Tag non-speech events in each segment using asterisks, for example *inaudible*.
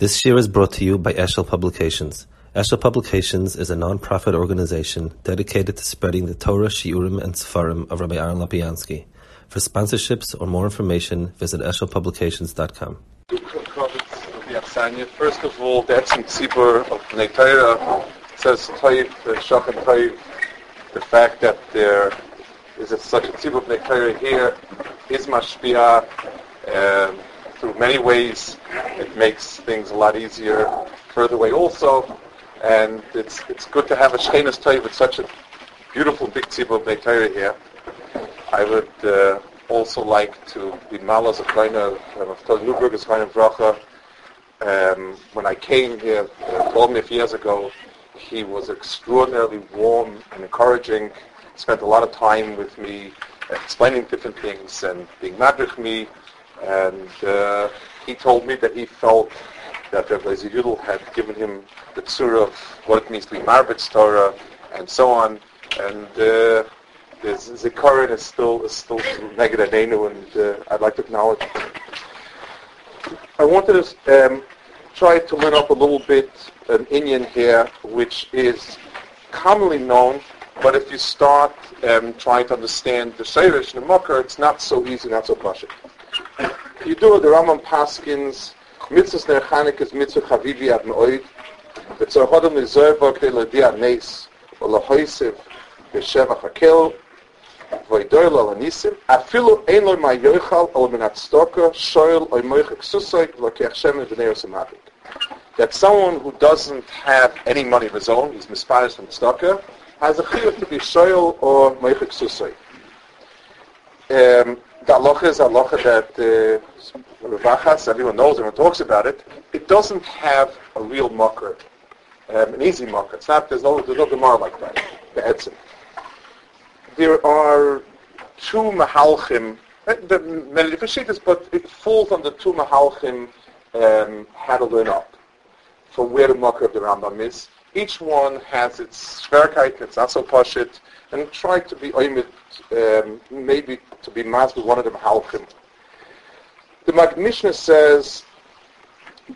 This year is brought to you by Eshel Publications. Eshel Publications is a non-profit organization dedicated to spreading the Torah, Shiurim, and Sefarim of Rabbi Aaron Lopiansky. For sponsorships or more information, visit eshelpublications.com. First of all, the Etzim Tzibur of Bnei Torah says Toiv, Shachan Toiv, the fact that there is a, such a Tzibur of Bnei Torah here is mashpia um, through many ways. It makes things a lot easier further away also. And it's it's good to have a Shchenas Toiv with such a beautiful big Tzibur of Torah here. I would uh, also like to be malas of Reiner, of Tel Neuberger's Reiner Vracha. Um, when I came here uh, 12 years ago, he was extraordinarily warm and encouraging. Spent a lot of time with me, explaining different things and being madrich me. And uh, he told me that he felt that Rabbi Yudel had given him the tzura of what it means to be Marbitz Torah and so on. And uh, the Zikaron is still is still negative and uh, I'd like to acknowledge. I wanted to um, try to learn up a little bit an Indian here, which is commonly known, but if you start um, trying to understand the Sheirish and the Makar, it's not so easy, not so pashit. You do the Rambam Paskins, mitzvahs ner Chanukah mitzvah chavivi ad me'oid, neis, o l'hoisiv b'shevach hakel, voidoil al anisim, afilu ein lo ma yoichal al min atstoka, shoyl oy moich eksusoy, v'lokech shemen v'nei osamavik. That someone who doesn't have any money of his own, he's misparis from tzedakah, has a chiyuv to be shoyl or moich eksusoy. Um, the halacha is a halacha that uh, everyone knows, everyone talks about it. It doesn't have a real mocker, um, an easy mocker. It's not, there's no, there's no Gemara like that, the Etzim there are two mahalchim, eh, many different but it falls on the two mahalchim um, how to learn up from where the marker of the Rambam is. Each one has its schwerkeit, it's not so pashit, and try to be um, maybe to be with one of the mahalchim. The Maggid Mishnah says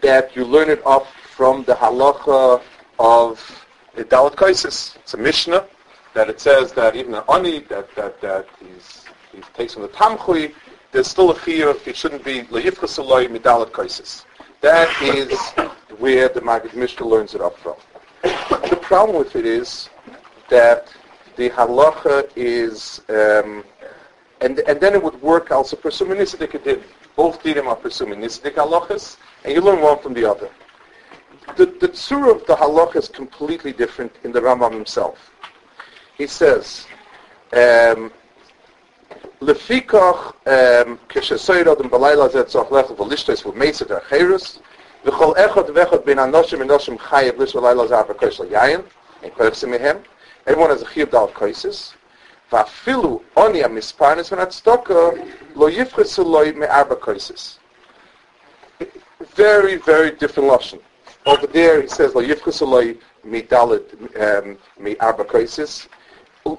that you learn it off from the halacha of the Dalit Kaisis. It's a Mishnah that it says that even an ani that that that he's, he takes from the tamchui, there's still a fear it shouldn't be leifchasaloi midalat kaisis. That is where the Maggid Mishnah learns it up from. The problem with it is that the halacha is, um, and and then it would work also presuministic did. Both dinim are presuministic halachas, and you learn one from the other. The, the tzura of the halacha is completely different in the Rambam himself he says, um, לפיכך כשסויר אדם בלילה הזה צריך ללכת ולשתות ומייסת החירוס וכל אחד ואחד בין אנושים אנושים חייב לשתות בלילה הזה ארבע כוס ליין, אין כוס מהם, Everyone has a chiyuv dal koisis. Va'afilu oni amisparnes when atstoka lo yifchesu loy me'arba koisis. Very, very different option. Over there he says lo yifchesu loy mi'dalit um, me'arba koisis.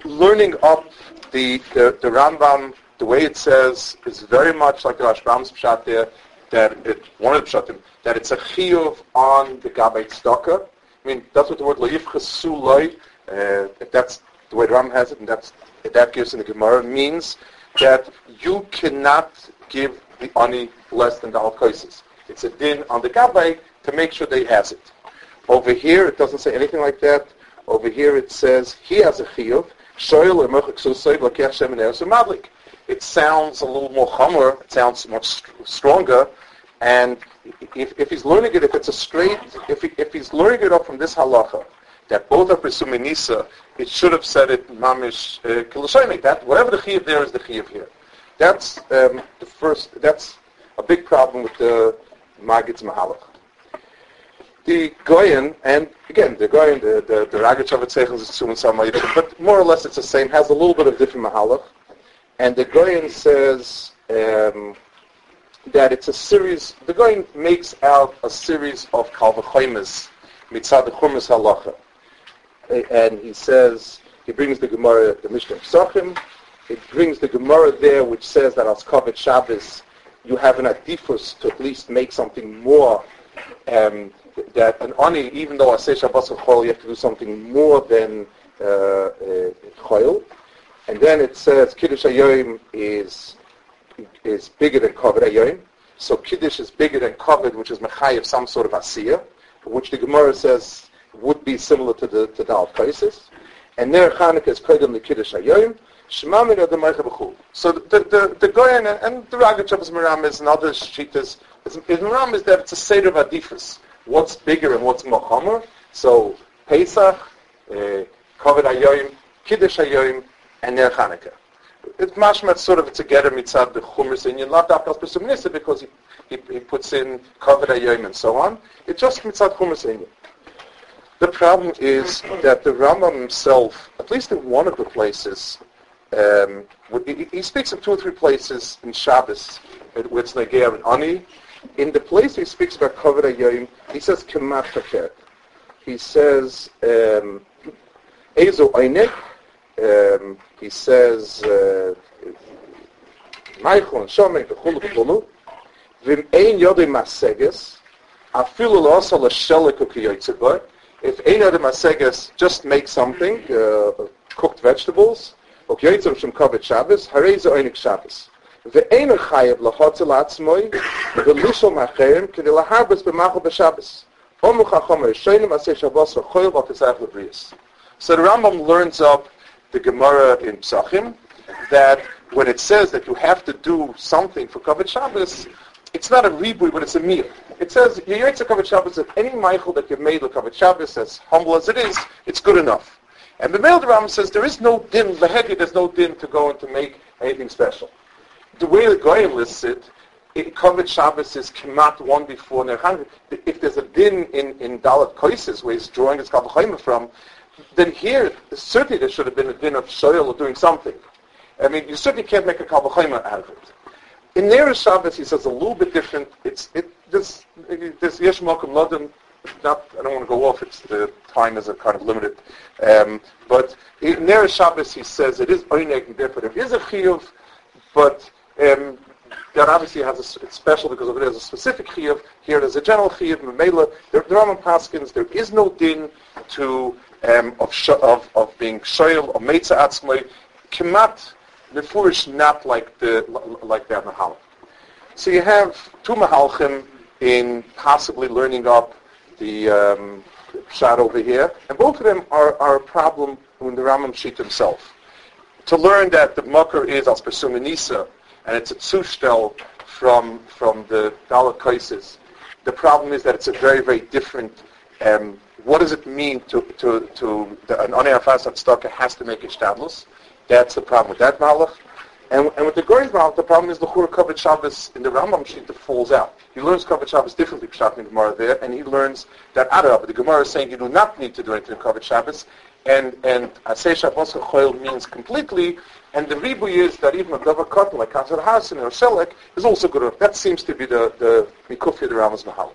Learning up the, the, the Rambam, the way it says, is very much like the Rashbam's pshat there, that it, one of the pshatim, that it's a chiyuv on the gabait staka. I mean, that's what the word loyif chesulay uh, that's the way Rambam has it, and that's, that gives in the Gemara, means that you cannot give the ani less than the al It's a din on the Gabay to make sure he has it. Over here, it doesn't say anything like that. Over here it says he has a chiyuv. It sounds a little more hummer. It sounds much stronger. And if, if he's learning it, if it's a straight, if, he, if he's learning it up from this halacha, that both are presuming nisa, it should have said it mamish uh, That whatever the chiyuv there is the chiyuv here. That's um, the first. That's a big problem with the Magid's Mahalach the Goyen, and again, the Goyen, the, the, the Ragachovet Seichel is Tzum and but more or less it's the same, has a little bit of different Mahalach. And the Goyen says um, that it's a series, the Goyen makes out a series of Kalvachoimes, Mitzad Chumas Halacha. And he says, he brings the Gemara, the Mishnah of Sachim, it brings the Gemara there which says that as Kovet Shabbos, you have an adifus to at least make something more um, that an ani, even though I say Shabbos of Chol, you have to do something more than uh, uh, Chol. And then it says Kiddush Ayoim is is bigger than Kavod Ayoim. So Kiddush is bigger than Kavod, which is Mechayev, some sort of Asiyah, which the Gemara says would be similar to the to Dal Kaisis. And there Chanukah is Kodem the Kiddush Ayoim. Shemamid the B'chul. So the the the Goyen and the Ragachav Meram and other shitas is is that it's a seder of adifus. What's bigger and what's more So Pesach, uh, Kavod Ayoim, Kiddush Ayoim, and Ner Chanukah. It's mashmat sort of together mitzad the chumras in not that because he, he, he puts in kavod and so on. It's just mitzad in The problem is that the Rambam himself, at least in one of the places, um, he, he, speaks of two or three places in Shabbos where it's Nageir and Ani. In the place he speaks about kavod ayoyim, he says kemat He says um, ezo um, he says, Maichel and Shomer v'chulu v'chulu, v'im ein yodei maseges, afilu lo'asa l'shelik u'kiyoytzibor, if einer of Maseges just makes something, uh, cooked vegetables, ok yotzim shem kovet Shabbos, harei ze oinik Shabbos. Ve'ener chayev lachotzel atzmoi, ve'lushol macherim, kedi laharbes b'machol b'Shabbos. Omu chachomer, shoynim aseh Shabbos v'choyl v'atizach l'briyas. So the Rambam learns up the Gemara in Psachim, that when it says that you have to do something for Kovet Shabbos, it's not a rebuy but it's a meal. It says, Yeyoitza Kavod Shabbos, that any Michael that you've made Kavod Shabbos, as humble as it is, it's good enough. And the Mail Ram says there is no din, Vahedi, there's no din to go and to make anything special. The way the Goyim lists it, it Kavod Shabbos is kemat one before Nerchan. If there's a din in, in Dalit Koises, where he's drawing his Kavod from, then here, certainly there should have been a din of shoyl or doing something. I mean, you certainly can't make a kalvachayma out of it. In Ner Shabbos, he says a little bit different. It's it this this yesh malkum ladim. Not I don't want to go off. It's the time is a kind of limited. Um, but in Ner Shabbos, he says it is oineg different. It is a chiyuv, but um, that obviously has a, it's special because of it has a specific chiyuv. Here there's a general chiyuv. Memela, there, there are paskins. There is no din to um, of, sh- of, of being shoyl or meitza atzmai, kemat nefurish not like the like that mahal. So you have two mahalchim in possibly learning up the um, shot over here, and both of them are, are a problem in the Rambam sheet himself. To learn that the mucker is as nisa, and it's a zustel from from the Dalit Kaisis. The problem is that it's a very very different um, what does it mean to, to, to the, an Anei Afasat Stocker has to make a shtadlus? That's the problem with that malach. And, and with the Goy's malach, the problem is the Chur Kavod Shabbos in the Rambam sheet that falls out. He learns Kavod Shabbos differently, Pshat the Gemara there, and he learns that Arab, the Gemara is saying you do not need to do anything in Kavod Shabbos, and and Asay Shabbos Choil means completely, and the ribu is that even a Dover cotton like Kanzar Hasan or Selek is also good enough. That seems to be the the Mikufi the Rambam's Mahal.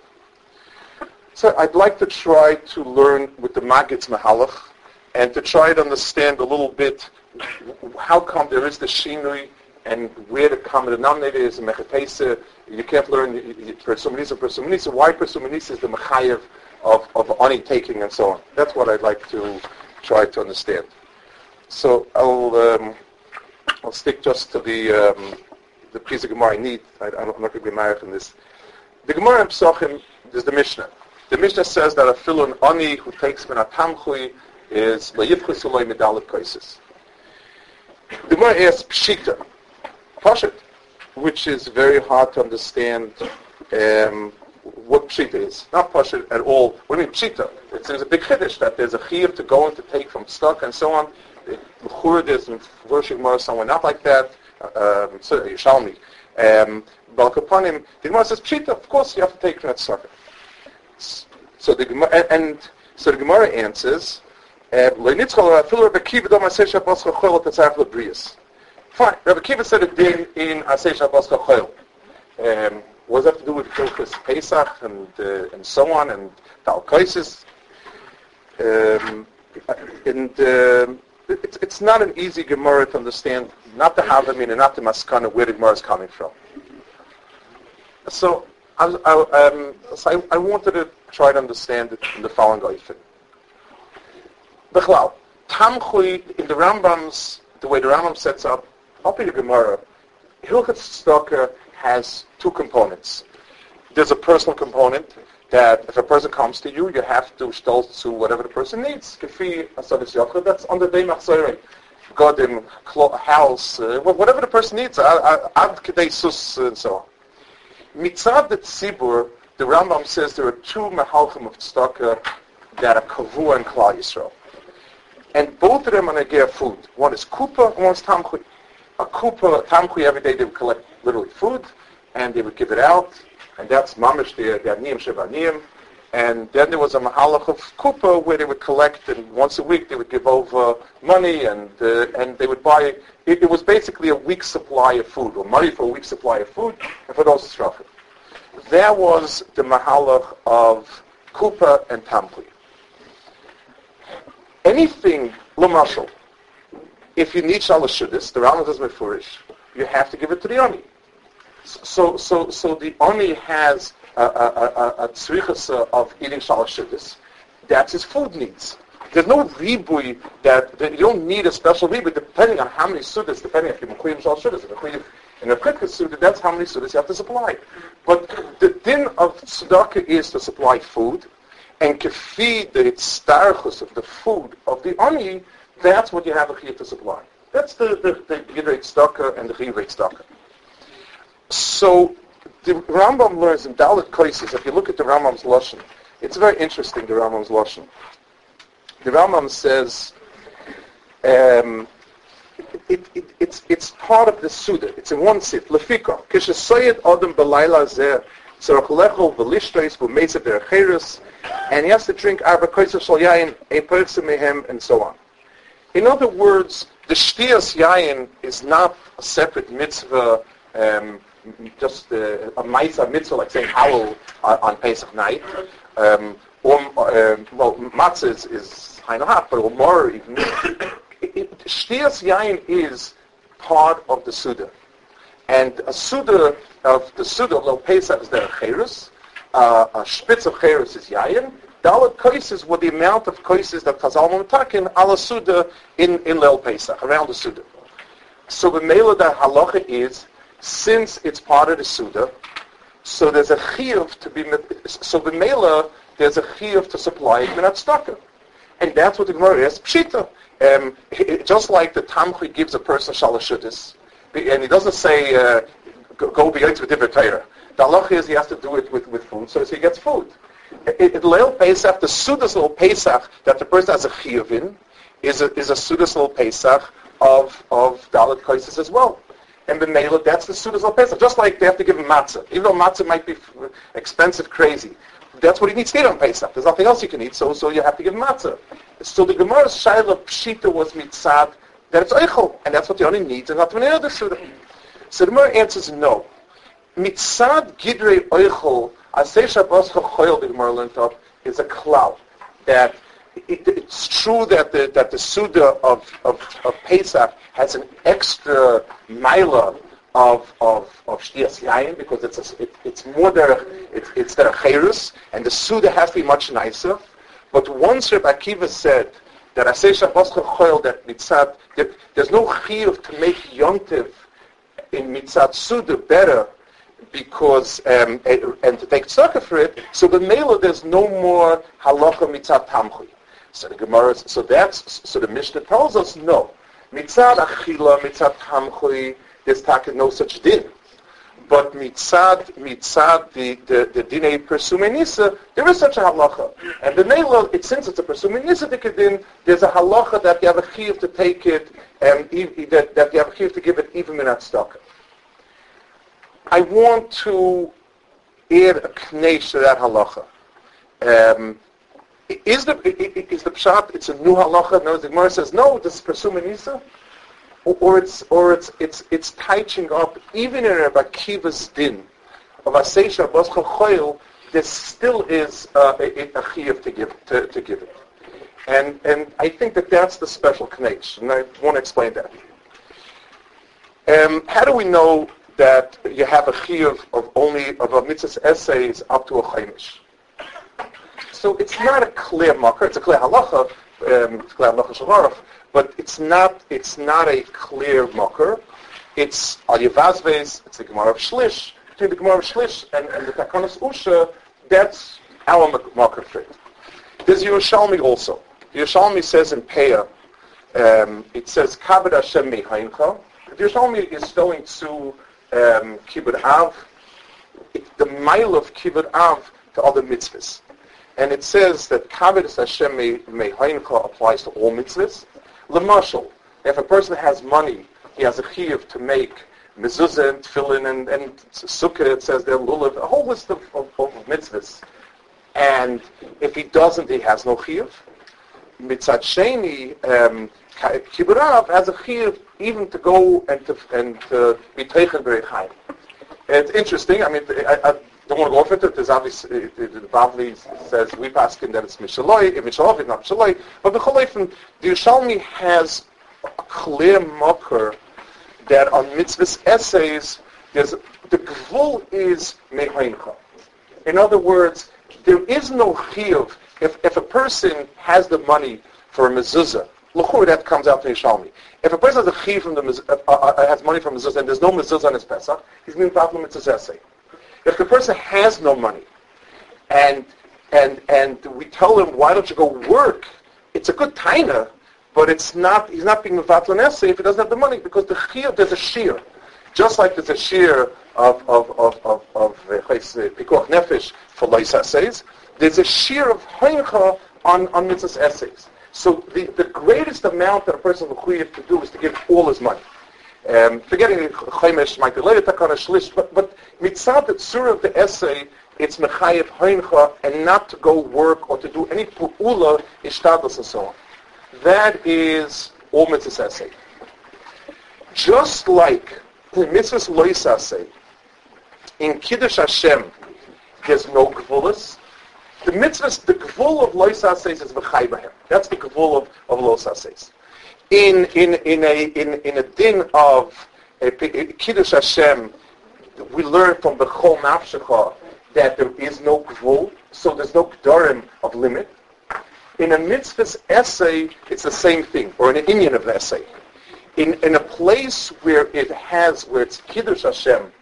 So I'd like to try to learn with the Magid's Mahalach and to try to understand a little bit how come there is the Shinui and where the common denominator is in Mechatesa. You can't learn Persumanisa, Persumanisa. Why Persumanisa is the Mechayev of, of ani taking and so on. That's what I'd like to try to understand. So I'll um, I'll stick just to the um, the piece of Gemara I need. I, am not going to be married in this. The Gemara in Psachim is the Mishnah. The Mishnah says that a filun ani who takes min atamchui is layivchus ulay medalit kaisis. The Gemara asks pshita, pashat, which is very hard to understand um, what pshita is. Not pashat at all. What do you mean pshita? It's, there's a big chiddush that there's a chiyuv to go and to take from stock and so on. L'chur there's worship more somewhere not like that. Um, so Yishalmi. Um, Balkapanim, the Gemara says pshita. Of course, you have to take from that sucker. So the Gemara, and so the Gemara answers, Fine. Rabbi Kiva said it did in Asay Shabbos Choyl. Um, what does that have to do with Hilchus Pesach and uh, and so on and Talkoisis? Um, and uh, it's, it's not an easy Gemara to understand, not the Havamim and not the Maskana, where the Gemara is coming from. So I, I, um, so I, I wanted to try to understand it in the following way. Bechlal, Tamchui, in the Rambam's, the way the Rambam sets up, up in the Gemara, Hilchot Tzedakah has two components. There's a personal component that if a person comes to you, you have to stolz to whatever the person needs. That's on the Machzorei. God in house, uh, whatever the person needs, uh, uh, ad kedei sus uh, and so on. Mitzad the tzibur, the Rambam says there are two mahalchim of tzedakah that are kavua and klal Yisrael. And both of them are negir food. One is kupa and one is tamchui. A kupa, tamchui, every day they would collect literally food, and they would give it out, and that's mamish, the, aniyim shevaniyim. And then there was a mahalach of kupa where they would collect, and once a week they would give over money, and uh, and they would buy. It, it, was basically a week's supply of food, or money for a week's supply of food, and for those shafim. There was the mahalach of kupa and tamchui anything l'mashal, if you need shalashudis, the Rambam says mefurish, you have to give it to the oni. So, so, so the oni has a, a, tzrichas of eating shalashudis. That's his food needs. There's no ribui that, that, you don't need a special ribui depending on how many sudas, depending if you're mekuyim shalashudis, if in a kritka suda, that's how many sudas you have to supply. But the din of tzedakah is to supply food, and kefi the starchus of the food of the ani, that's what you have a chiyuv to supply. That's the the, the Staka and the Chiyuv Staka. So the Rambam learns in Dalit cases, if you look at the Rambam's Lashon, it's very interesting, the Rambam's Lashon. The Rambam says, um, it, it, it's, it's part of the Suda. It's in one sit. Lefika. Kishasoyed Adam Belayla Zeh And he has to drink arba koiser shal a mehem, and so on. In other words, the shtias yayin is not a separate mitzvah, um, just uh, a ma'isa mitzvah like saying Hallel on, on Pesach night. Um, or, uh, well, matzah is, is hach, but more even. *coughs* Shtias yayin is part of the Suda. And a Suda of the Suda of Pesach is there a Cherus, uh, a spitz of cheres is yayin. Dalit koises were the amount of koises that Chazal Matakin ala Suda in, in Leil Pesach, around the Suda. So the Mela that halacha is, since it's part of the Suda, so there's a chiyuv to be, so the Mela, there's a chiyuv to supply it minat tzedakah. And that's what the Gemara is, pshita. Um, *laughs* just like the Tamchi gives a person shalashudis, and he doesn't say, uh, go, beyond with different Torah. The halacha is he has to do it with, with food, so he gets food. It, Leil Pesach, the Sudas Leil Pesach that the person has a chiyuv in, is a, is a Sudas Pesach of, of Dalit Kaisis as well. And the Mela, that's the Sudas Leil Pesach. Just like they have to give him matzah. Even though matzah might be expensive, crazy. That's what he needs to eat on Pesach. There's nothing else you can eat, so, so you have to give him matzah. So the Gemara's Shaila Pshita was mitzad, that it's Eichel, and that's what the only needs, and not the other Suda. So the Gemara answers no mitzad gidrei oichel, asay shabbos choyel, the Gemara learned up, is a cloud. That it, it's true that the, that the Suda of, of, of Pesach has an extra mila of of of shtiyas yayin because it's a, it, it's more their it, it's their chayrus and the Suda has to be much nicer. But once Reb Akiva said that Asay Shabbos Choyel that mitzad that there's no chiyuv to make yontiv in mitzad Suda better because um, and to take tzedakah for it. So the mela there's no more halacha mitzat tamchui. So the Gemara, so that's so the Mishnah tells us no mitzad achila mitzat tamchui. There's no such din. But mitzad mitzad the the, the dinei persumenisa there is such a halacha. And the mela it since it's a persumenisa din there's a halacha that you have a chiv to take it and that, that you have a chiv to give it even in. I want to add a knesh to that halacha. Um, is the is the pshat? It's a new halacha. No, the Gemara says no. This is or, it's or it's it's it's touching up even in Rabbi Kiva's din of Aseisha Boscha. There still is uh, a, a chiyuv to give to, to give it, and and I think that that's the special connection, and I want to explain that. Um, how do we know that you have a chiyuv of only of a mitzvah essays up to a chaimish. So it's not a clear makar. It's a clear halacha. Um, it's clear halacha shavarach, but it's not. It's not a clear makar. It's al yavazves. It's the gemara of shlish. Between the gemara of shlish and, and the takanas usha, that's our makar fit. There's Yerushalmi also. Yerushalmi says in Peah, um, it says kabed Hashem mehaincha. Yerushalmi is going to um, Kibbut Av, the mile of Kibbut Av to other mitzvahs. And it says that Kavod Hashem Mehaincha applies to all mitzvahs. Lemashal, if a person has money, he has a chiyuv to make mezuzah and tefillin and, and sukkah, it says there, lulav, a whole list of, of, of mitzvahs. And if he doesn't, he has no chiyuv. Mitzat Sheni, um, Kibburav has a chiyuv even to go and to, and to be teichen very high. It's interesting. I mean, I, I don't want to go off into it. There's obviously, the Bavli says, we pass him that it's Mishaloi, if Mishaloi, it's not Mishaloi. But the Cholefin, the Yerushalmi has a clear marker that on mitzvahs essays, there's, the gvul is mehoincha. In other words, there is no chiyuv. If, if a person has the money for a mezuzah, L'chur, that comes out to Yishalmi. If a person has a chi from the uh, uh, uh, has money from mezuzah and there's no mezuzah on his Pesach, he's being part of mitzvah If the person has no money, and and and we tell him, why don't you go work? It's a good taina, but it's not. He's not being mevatlan essay if he doesn't have the money because the chiyuv there's a shear, just like there's a shear of of of of, of uh, pikuach nefesh for lois essays. There's a shear of heincha on on mitzvah essays. So the, the greatest amount that a person will have to do is to give all his money. Um, forgetting Chaimish might be later takana shlish, but but mitzad surah of the essay, it's mechayev hoincha and not to go work or to do any pu'ula ishtadlas and so on. That is all mitzvahs essay. Just like the mitzvahs loisase, in Kiddush Hashem, there's no gvulas, the mitzvah, the gvul of lois says is v'chaybahem. That's the gvul of, of lois says. In, in, in, a, in, in a din of Kiddush Hashem, we learn from the Chol Nafshecha that there is no gvul, so there's no gdarim of limit. In a mitzvah's essay, it's the same thing, or in an Indian of essay. In, in a place where it has, where it's Kiddush Hashem,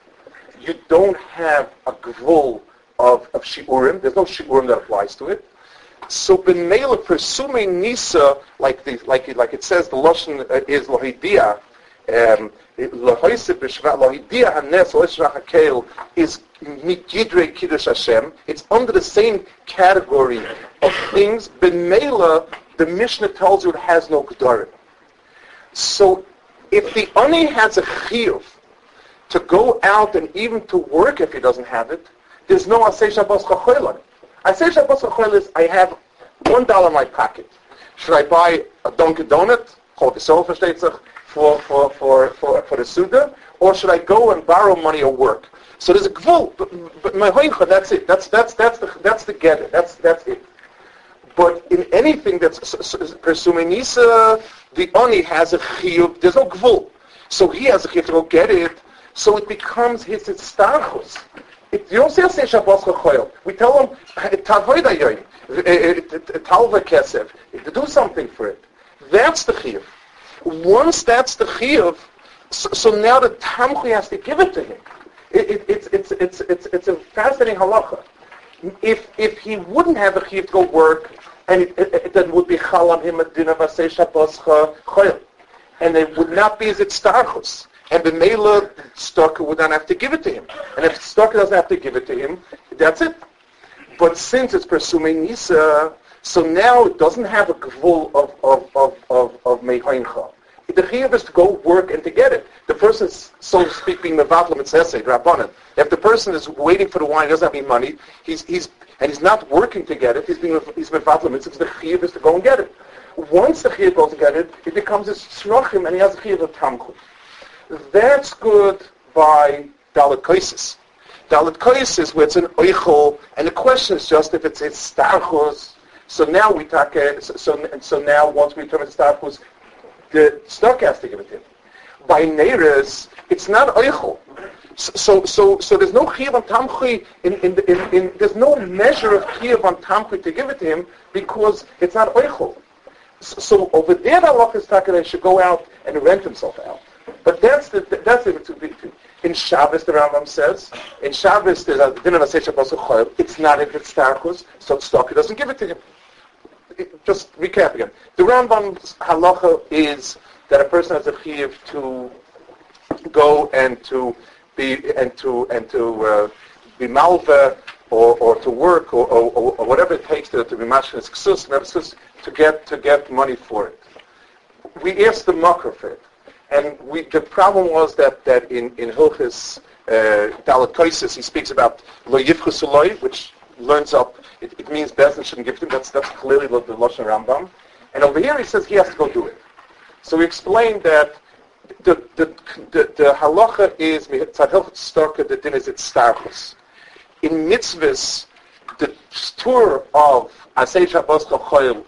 you don't have a gvul of, of shiurim. There's no shiurim that applies to it. So ben mela presuming nisa, like the, like like it says, the lashon uh, is lohidia. Um, is mitgidre kiddush Hashem. It's under the same category of things. Ben the Mishnah tells you it has no kedarim. So if the ani has a chiyuv to go out and even to work if he doesn't have it, there's no Asay Shabbos on it. Asay Shabbos Chachoil is, I have one dollar in my pocket. Should I buy a Dunkin' Donut, called the Soul versteht for, for, for, for, for the Suda, or should I go and borrow money or work? So there's a gvul, but, my hoincha, that's it. That's, that's, that's the, that's the get it. That's, that's it. But in anything that's presuming Nisa, the Oni has a chiyuv, there's no gvul. So he has a chiyuv to go get it, so it becomes his starchus. It, you don't say say Shabbos Chochoyel. We tell them Tavoid Ayoyim, eh, eh, Talva Kesef, to do something for it. That's the chiyuv. Once that's the chiyuv, so, so, now the Tamchi has to give it to him. It, it, it's, it's, it's, it's, it's a fascinating halacha. If, if he wouldn't have a chiyuv go work, and it, it, it, then would be chal on him a din of Shabbos Chochoyel. And it would not be as it's starchus and the mailer Stoker would not have to give it to him. And if Stoker doesn't have to give it to him, that's it. But since it's pursuing Nisa, so now it doesn't have a gvul of of of of, of mehoincha. The chiyuv is to go work and to get it. The person is, so to speak, being mevatlam etzesed, rabbanan. If the person is waiting for the wine, doesn't have any money, he's he's and he's not working to get it. He's being he's mevatlam. It's the chiyuv is to go and get it. Once the chiyuv goes to get it, it becomes a tzrochim, and he has a chiyuv of tamchut. That's good by Dalit Koisis. Dalit Koisis, where it's an oichel, and the question is just if it's it's starchus. So now we talk. Uh, so, so so now once we determine starchus, the stock has to give it to him. By Neres, it's not oichel. So, so, so there's no chiyuv on tamchui in, in, in, in, there's no measure of chiyuv on tamchui to give it to him because it's not oichel. So, so over there, the halacha is talking should go out and rent himself out. But that's the that's the two big two. In Shabbos, the Rambam says, in Shabbos, there's a dinner Shabbos It's not if it's Tarkus, so Tzedakah doesn't give it to him. It, just recap again. The Rambam's halacha is that a person has a chiyuv to go and to be and to and to uh, be malva or, or to work or, or, or, whatever it takes to, to be mashkin to get to get money for it. We ask the makar for it. And we, the problem was that, that in, in Hilchis uh, he speaks about lo yivchusuloi, which learns up, it, it means Bezin shouldn't give to him. That's, that's clearly the, Lashon Rambam. And over here he says he has to go do it. So we explained that the, the, the, the halacha is, the din is its starchus. In mitzvahs, the tour of Asay Shabbos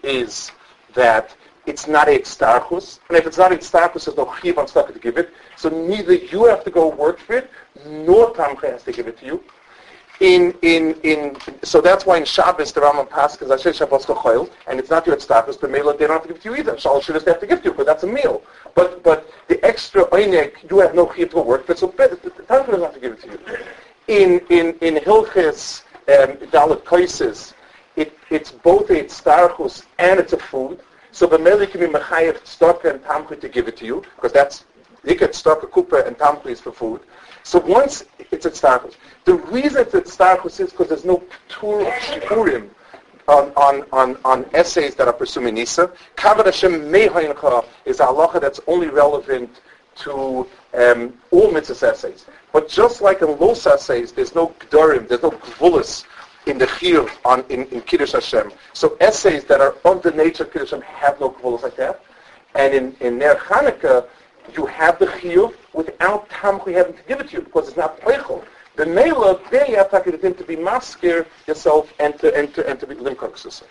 is that it's not a starchus, and if it's not a starchus, there's no chiv on to give it. So neither you have to go work for it, nor Tamcha has to give it to you. In in in so that's why in Shabbos the Rambam passes Asher Shabbos Kochoil, and it's not your starchus, but Mela they don't have to give it to you either. Shal should have to give to you, but that's a meal. But but the extra oinek you have no chiv to work for, so the Tamcha doesn't have to give it to you. In in in Hilchis um, Dalit Koises, it, it's both a starchus and it's a food. So Bameli can be mechayev tzedakah and tamchi to give it to you, because that's, you get tzedakah, kupa, and tamchi is for food. So once it's a tzedakah, the reason it's a tzedakah is because there's no tour of shipurim on, on, on, on essays that are pursuing Nisa. Kavod Hashem Mehaincha is a halacha that's only relevant to um, all mitzvah essays. But just like in los essays, there's no gdorim, there's no gvulis in the chiyuv on in, in Kiddush Hashem. So essays that are of the nature of Kiddush Hashem have no kavolos like that. And in, in Ner Chanukah, you have the chiyuv without tamchi having to give it to you because it's not pleichel. The mela, there you have to be maskir yourself and to, and to, and to be limkaksusa.